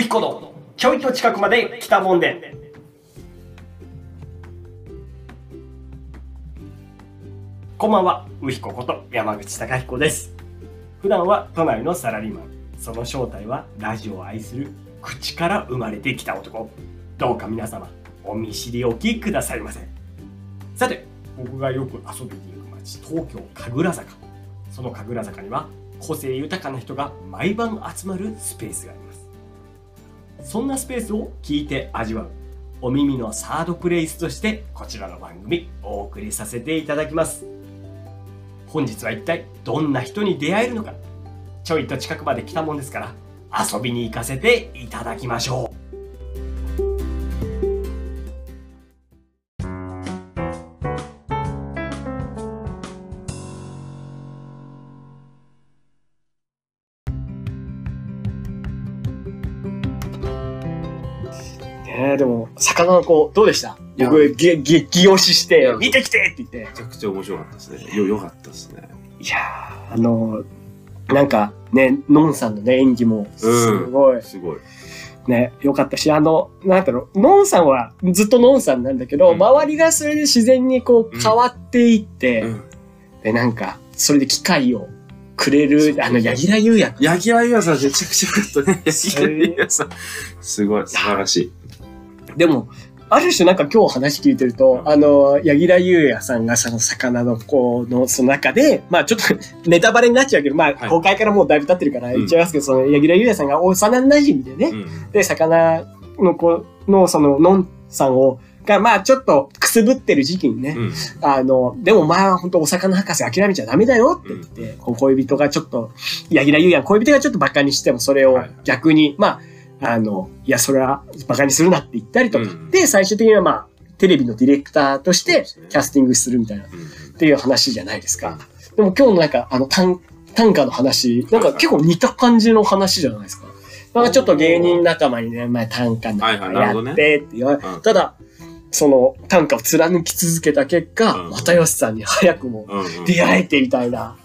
ウヒコのちょいと近くまで来たもんで。こんばんは、ウヒコこと山口隆彦です。普段は都内のサラリーマン。その正体はラジオを愛する口から生まれてきた男。どうか皆様、お見知りおきくださいませ。さて、僕がよく遊びに行く街、東京神楽坂。その神楽坂には個性豊かな人が毎晩集まるスペースがあります。そんなスペースを聞いて味わう。お耳のサードプレイスとしてこちらの番組お送りさせていただきます。本日は一体どんな人に出会えるのか。ちょいと近くまで来たもんですから遊びに行かせていただきましょう。魚の子、どうでした？僕、げ激推ししいてや、見てきてって言って。めちゃくちゃ面白かったですね。よ、よかったですね。いやー、あの、なんかね、のんさんのね、演技も、すごい、すごい。ね、良かったし、あの、なんだろう、のんさんはずっとのんさんなんだけど、うん周りがそれで自然にこううん変わっていって、うん。で、なんか、それで機会をくれる、あの、柳楽優弥八木愛優さんめちゃくちゃよかったね。そ八れ木愛優さん。すごい、素晴らしい。でも、ある種なんか今日話聞いてると、うん。あの、柳楽優弥さんがその魚の子のその中で、まあちょっと ネタバレになっちゃうけど、まあはい。公開からもうだいぶ経ってるから言っちゃいますけど、その柳楽優弥さんが幼馴染でね、うん。で、魚の子のそののんさんを、がまあちょっとくすぶってる時期にね、うん。あの、でもまあ本当お魚博士諦めちゃダメだよって言って、こう恋人がちょっと、柳楽優弥の恋人がちょっと馬鹿にしてもそれをはい。逆に、まあ、あの、いや、それは馬鹿にするなって言ったりと。か、うん。で、最終的にはまあ、テレビのディレクターとしてキャスティングするみたいな、っうん。ていう話じゃないですか。でも今日のなんか、あの、短、短歌の話、なんか結構似た感じの話じゃないですか。なんかちょっと芸人仲間にね、前短歌のはいはいなるやってって言われ、うん。ただ、その短歌を貫き続けた結果、うん。又吉さんに早くも。出会えてみたいな。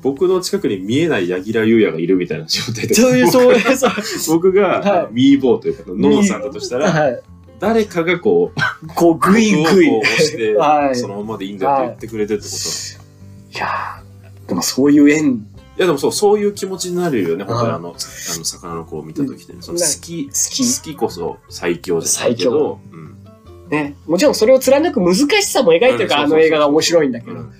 僕の近くに見えない柳楽優弥がいるみたいな状態で。そういう、そういう、そう。僕が、はいミーボーというか、ノンさんだとしたら、はい。誰かがこう、こう、ぐいぐい。僕をこう押して、はい。そのままでいいんだよって言ってくれてってこといやーでもそういう縁、いやでもそう、そういう気持ちになるよね、本当にはいあの、さあの魚の子を見た時ってね、そのな好き、好き好きこそ最強じゃないけど、うん。ね。もちろんそれを貫く難しさも描いてるから、うんあの映画が面白いんだけど。うん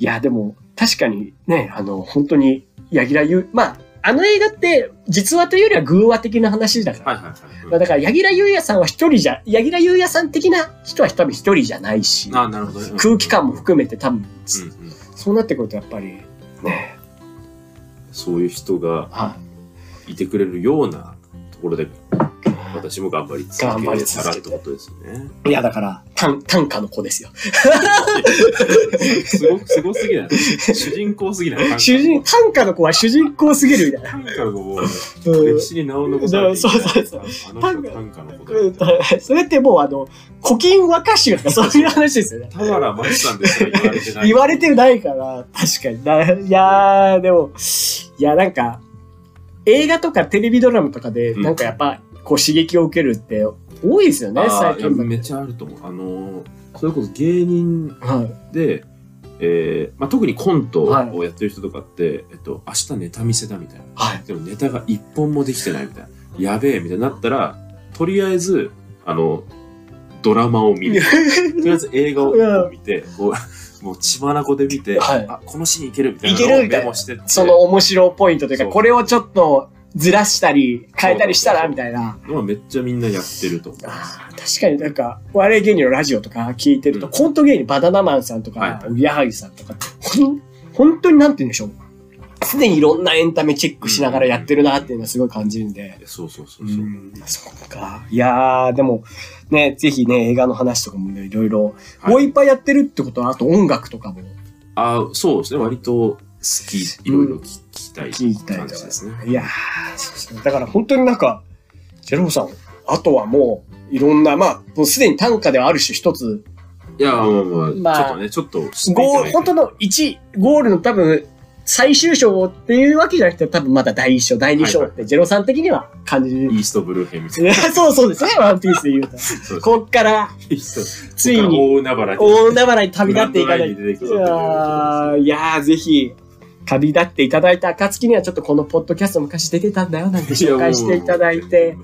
いや、でも、確かにね、あの、本当に、柳楽優、まあ、あの映画って、実話というよりは偶話的な話だから。はいはいはいうん。まあだから、柳楽優弥さんは一人じゃ、柳楽優弥さん的な人は多分一人じゃないし、あなるほど空気感も含めて多分、うんうんそうなってくるとやっぱり、ね、そういう人がはいてくれるようなところで、私も頑張り続頑張りけ続けてことですね。い。いや、だから、短、短歌の子ですよ。すごく、すごすぎない？主人公すぎない？主人、短歌の子は主人公すぎるみたいな。短歌の子も、うん歴史に名を残されていたそうそうそう短歌の子それってもうあの、古今和歌集とかそういう話ですよね。田原町さんですら言われてない。言われてないから、確かにな。いやー、でも、いや、なんか、映画とかテレビドラマとかで、うんなんかやっぱ、こう刺激を受けるって多いですよね、最近めっちゃあると思う。あのー、それこそ芸人と。はい。で、えーまあ、特にコントはいをやってる人とかって、えっと、明日ネタ見せだみたいな。はい。でもネタが一本もできてないみたいな。やべえみたいになったら、とりあえず、あの、ドラマを見る。とりあえず映画を見て、こう、もう血眼で見て、はいあ、このシーンいけるみたいないけるのをみたいなメモしてって。その面白ポイントというか、これをちょっとずらしたり、変えたりしたら、みたいな。のはめっちゃみんなやってると思う。あー確かになんか、我々芸人のラジオとか聞いてると、うんコント芸人バナナマンさんとか、はいおぎやはぎさんとか本当になんて言うんでしょう。常にいろんなエンタメチェックしながらやってるなっていうのはすごい感じるんで。そうそうそううそう。ん、そっか。いやー、でも、ね、ぜひね、映画の話とかもね、いろいろ、はいもういっぱいやってるってことは、あと音楽とかもあそうですね。割と好き、いろいろ聞きたい感じですね。いやー、そうそうだから本当になんか、ジェロムさん、あとはもう、いろんな、まあ、もうすでに短歌ではある種一つ、いや、まあまあ、まあちょっとね、ちょっとゴール、本当の1、ゴールの多分、最終章っていうわけじゃなくて、多分まだ第一章、第二章って、ジェロさん的には感じる。イーストブルー編みたいいやそうそうです。ね、ワンピースで言うと。うこっから、ついに、大海原に旅立っていかない。いたやーいやーぜひ、旅立っていただいた暁には、ちょっとこのポッドキャスト昔出てたんだよなんて紹介していただいて。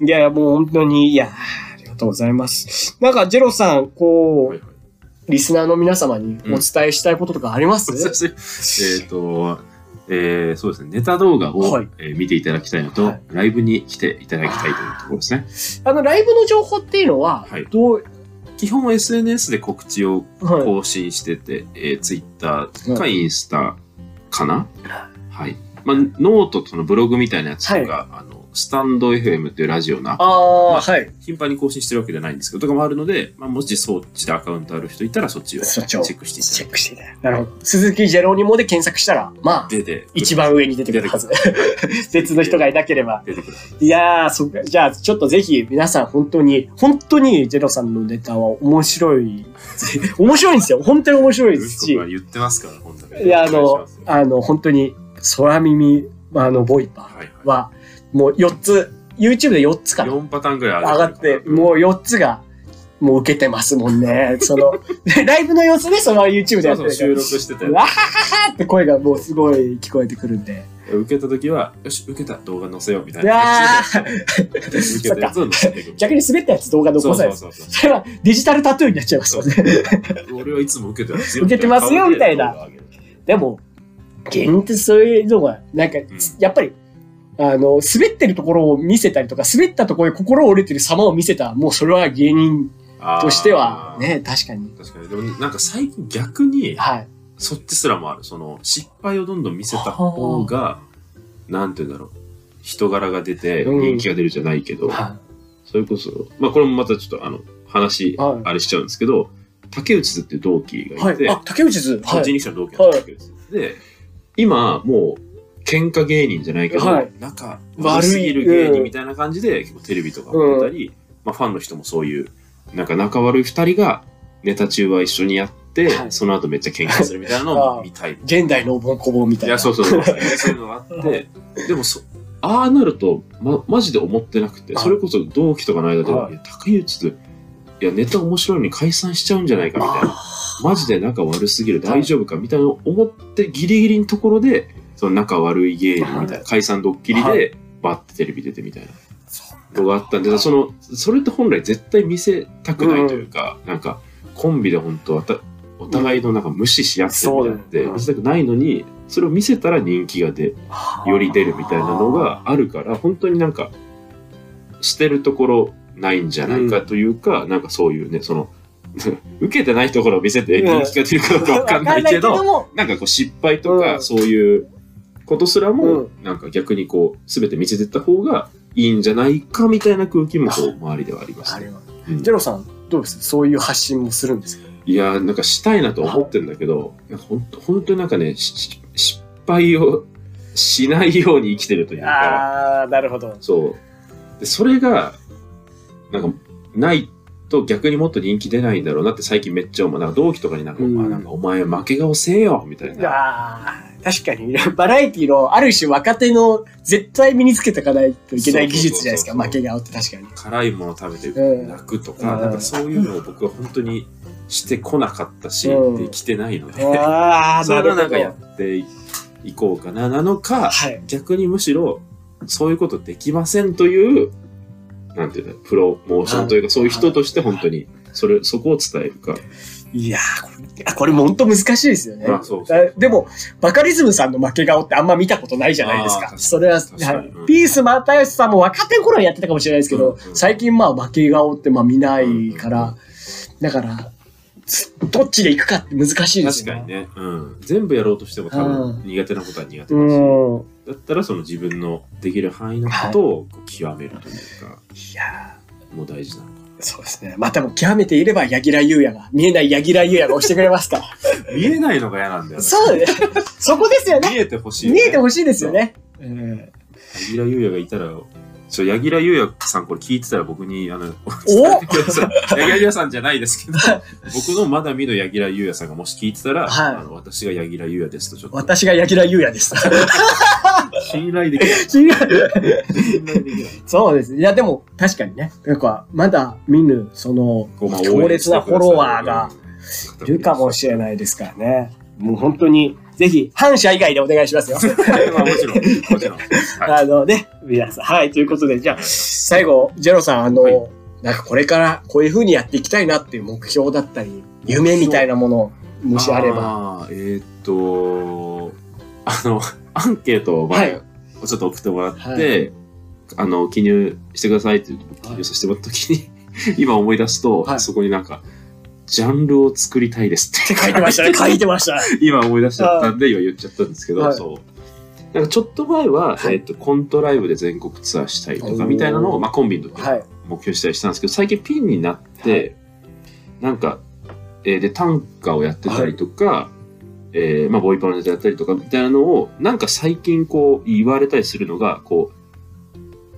いやいや、もう本当に、いやーありがとうございます。なんか、ジェロさん、こはいうはいリスナーの皆様にお伝えしたいこととかあります、私 えっと、えーそうですね、ネタ動画を、はいえー見ていただきたいのと、はいライブに来ていただきたいというところですね。あの、ライブの情報っていうのははい、どう、基本 SNS で告知をはい。更新してて、えー、Twitter かインスタかな、はい。まあ、ノートとのブログみたいなやつとか、あの、スタンド FM っていうラジオのああ、まあはい。頻繁に更新してるわけじゃないんですけど、とかもあるので、まあ、もしそっちでアカウントある人いたらそっちをチェックしていただいて。チェックしていただいてなるほど。鈴木ジェロニモで検索したら、まあ、出て、一番上に出てくるはず。別の人がいなければ。出てくる。いやー、そっか。じゃあ、ちょっとぜひ、皆さん本当に、本当にジェロさんのネタは面白い。面白いんですよ。本当に面白いですし。言ってますから。いや、あのあの、本当に、空耳、あの、ボイパはいーは、もう4つ、YouTube で4つかはい。な4パターンぐらい上上がって、もう4つが、もう受けてますもんね。その、でライブの様子ね、その YouTube でやってる収録しててう、わはははって声がもうすごい聞こえてくるんで。受けた時は、よし、受けた動画載せようみたいな。受けたやつを載せていく。逆に滑ったやつ動画残さない。それはデジタルタトゥーになっちゃいますよね。俺はいつも受けてますよ。受けてますよみたいなでも、現実そういうのが、なんか、やっぱり、あの、滑ってるところを見せたりとか、滑ったところで心折れてる様を見せた、もうそれは芸人としては、ね、確かに。確かに。でもなんか最近逆に、はい。そっちすらもある。その、失敗をどんどん見せた方が、なんて言うんだろう。人柄が出てうん人気が出るじゃないけど、はそれこそ、まあこれもまたちょっとあの、話、はいあれしちゃうんですけど、竹内図っていう同期い。がいて、はい。あ、竹内図。はい。人力車の同期の竹内図。で、今、もう、喧嘩芸人じゃないけど、はい仲悪すぎる芸人みたいな感じで、結構テレビとかも出たり、まあファンの人もそういう、なんか仲悪い二人がネタ中は一緒にやって、はいその後めっちゃ喧嘩するみたいなのを見たい。現代のおぼんこぼんみたいな。いや、そうそうそう。そういうのがあって、でもそ、ああなると、ま、マジで思ってなくて、はいそれこそ同期とかの間で、竹内と、いや、ネタ面白いのに解散しちゃうんじゃないかみたいな。マジで仲悪すぎる、大丈夫かみたいな思って、ギリギリのところで、その仲悪い芸人みたいな、はい。解散ドッキリはで、バッてテレビ出てみたいな。のがあったんで、その、それって本来絶対見せたくないというか、なんか、コンビで本当お互いのなんか無視し合ってるみたいなのって、そう見せたくないのに、それを見せたら人気が出、より出るみたいなのがあるから、本当になんか、してるところないんじゃないかというか、なんかそういうね、その、受けてないところを見せて人気が出るかどうかわかんないけど、も、なんかこう失敗とか、うんそういうことすらも、うん。なんか逆にこう、すべて見せてった方がいいんじゃないかみたいな空気もこう、周りではありますね。ジェロさん、どうです？そういう発信もするんですか？いやー、なんかしたいなと思ってんだけど、ほんと、本当になんかね、失敗をしないように生きてるというか、ああ、なるほど。そう。で、それが、なんか、ないと逆にもっと人気出ないんだろうなって最近めっちゃ思う。なんか同期とかになんか、うんまあなんかお前負け顔せえよみたいいな。確かに、バラエティのある種若手の絶対身につけておかないといけない技術じゃないですか、そうそうそうそう負け顔って確かに。辛いもの食べてうん泣くとか、うんなんかそういうのを僕は本当にしてこなかったし、うんできてないので、ああ、それなるほど。はなんかやっていこうかな、なのか、はい。逆にむしろ、そういうことできませんという、なんていうの、プロモーションというか、そういう人として本当に、それ、そこを伝えるか。いやーこれあこれも本当難しいですよね。あそうそだでも、バカリズムさんの負け顔ってあんま見たことないじゃないですか。かにそれは、うんピース又吉さんも若手の頃はやってたかもしれないですけど、うんうん最近まあ負け顔ってまあ見ないから、だから、つどっちで行くかって難しいですよね。確かにね。うん。全部やろうとしても多うん分苦手なことは苦手だし、うん。だったらその自分のできる範囲のことを極めるというか、いやもう大事なのかーそうですね。またもう極めていれば、柳楽優弥が、見えない柳楽優弥が押してくれますか。見えないのが嫌なんだよね。そうね。そこですよね。見えてほしい、見えてほしいですよ。ね。うん柳楽優弥がいたら、ちょ、柳楽優弥さんこれ聞いてたら僕に、あの、お伝えてください柳楽優弥さんじゃないですけど、僕のまだ見ぬ柳楽優弥さんがもし聞いてたら、はいあの私が柳楽優弥ですとちょっと。私が柳楽優弥です。信頼できない。信頼できない。そうです。いや、でも、確かにね。なんか、まだ見ぬ、その、強烈なフォロワーがうんいるかもしれないですからね。もう本当に、ぜひ、反社以外でお願いしますよ。まあもちろん、もちろん。はい。あのね、皆さん。はい、ということで、じゃあ、最後、ジェロさん、あの、はいなんかこれからこういう風にやっていきたいなっていう目標だったり、夢みたいなもの、もしあれば。えーっと、あの、アンケートを前、ちょっと送ってもらって、あの、記入してくださいって記入させてもらった時に、今思い出すと、はいそこになんか、ジャンルを作りたいですって書いてましたね。書いてました。今思い出しちゃったんで、今言っちゃったんですけど、はいそう。なんかちょっと前は、はいえっと、コントライブで全国ツアーしたいとか、みたいなのを、まあ、コンビの時はい。目標したりしたんですけど、最近ピンになって、はいなんか、えーで、短歌をやってたりとか、えーまあ、ボイパのネタやったりとかみたいなのを、なんか最近こう言われたりするのが、こう、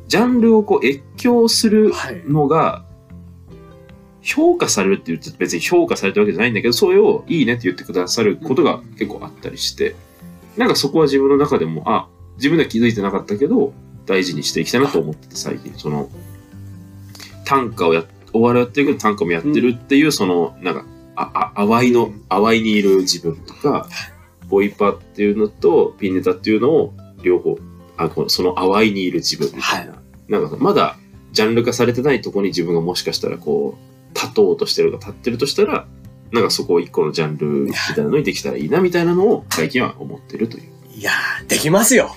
ジャンルをこう越境するはい。のが、評価されるって言って別に評価されてるわけじゃないんだけど、それをいいねって言ってくださることが結構あったりして、なんかそこは自分の中でも、あ、自分では気づいてなかったけど、大事にしていきたいなと思ってて、最近。その、短歌をや、お笑いやってるけど短歌もやってるっていう、その、なんか、あ、あ、淡いの、淡いにいる自分とか、ボイパっていうのとピンネタっていうのを両方、あその淡いにいる自分みたいな。なんかまだジャンル化されてないところに自分がもしかしたらこう、立とうとしてるか立ってるとしたら、なんかそこを一個のジャンルみたいなのにできたらいいなみたいなのを最近は思ってるという。いやー、できますよ。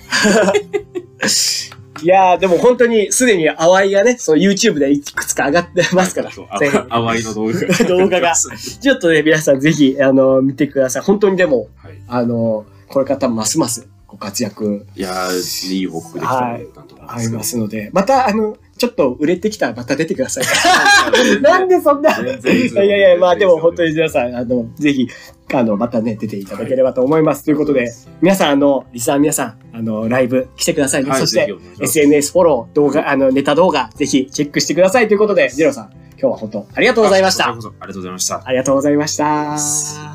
いやー、でも本当にすでに淡いがね、そう YouTube でいくつか上がってますから。そうぜひ淡いの動画が。動画がちょっとね、皆さんぜひ、あの、見てください。本当にでも、はい。あの、これからますますご活躍いやー、いい報告できたと思います。ありますので、また、あの、ちょっと売れてきたらまた出てください。なんでそんな。いやいやまあでも本当に皆さん、あの、ぜひ、あの、またね、出ていただければと思います。ということで、皆さん、あの、リスナーの皆さん、あの、ライブ来てくださいね。はいそして、SNS フォロー、動画、あの、ネタ動画、ぜひチェックしてくださいということで、ジェロさん、今日は本当ありがとうございました。ありがとうございました。ありがとうございました。